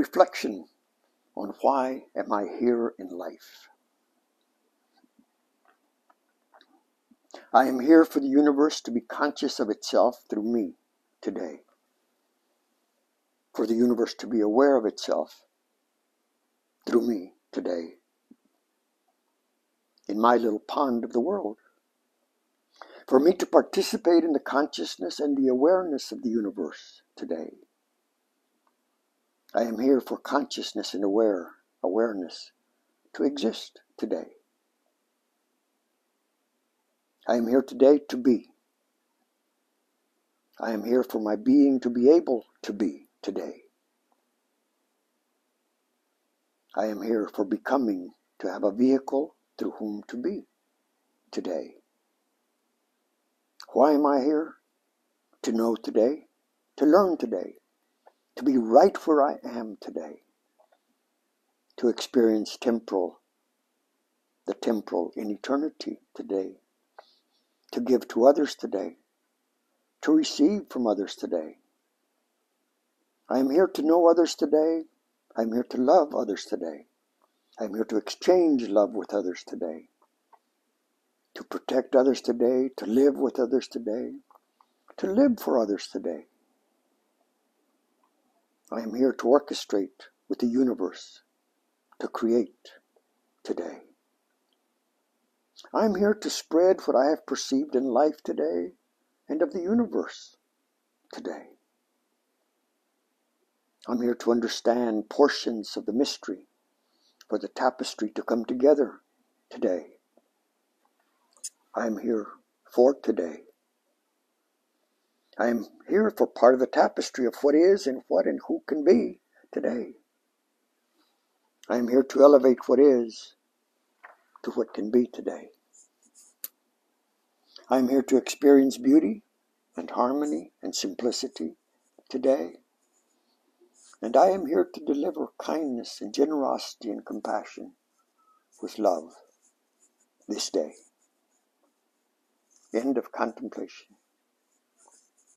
reflection on why am I here in life. I am here for the universe to be conscious of itself through me today. For the universe to be aware of itself through me today. In my little pond of the world. For me to participate in the consciousness and the awareness of the universe today. I am here for consciousness and aware awareness to exist today. I am here today to be. I am here for my being to be able to be today. I am here for becoming to have a vehicle through whom to be today. Why am I here? To know today, to learn today, to be right where I am today, to experience temporal, the temporal in eternity today to give to others today, to receive from others today. I am here to know others today. I am here to love others today. I am here to exchange love with others today, to protect others today, to live with others today, to live for others today. I am here to orchestrate with the universe, to create today. I am here to spread what I have perceived in life today and of the universe today. I'm here to understand portions of the mystery for the tapestry to come together today. I am here for today. I am here for part of the tapestry of what is and what and who can be today. I am here to elevate what is to what can be today. I am here to experience beauty and harmony and simplicity today. And I am here to deliver kindness and generosity and compassion with love this day. End of contemplation.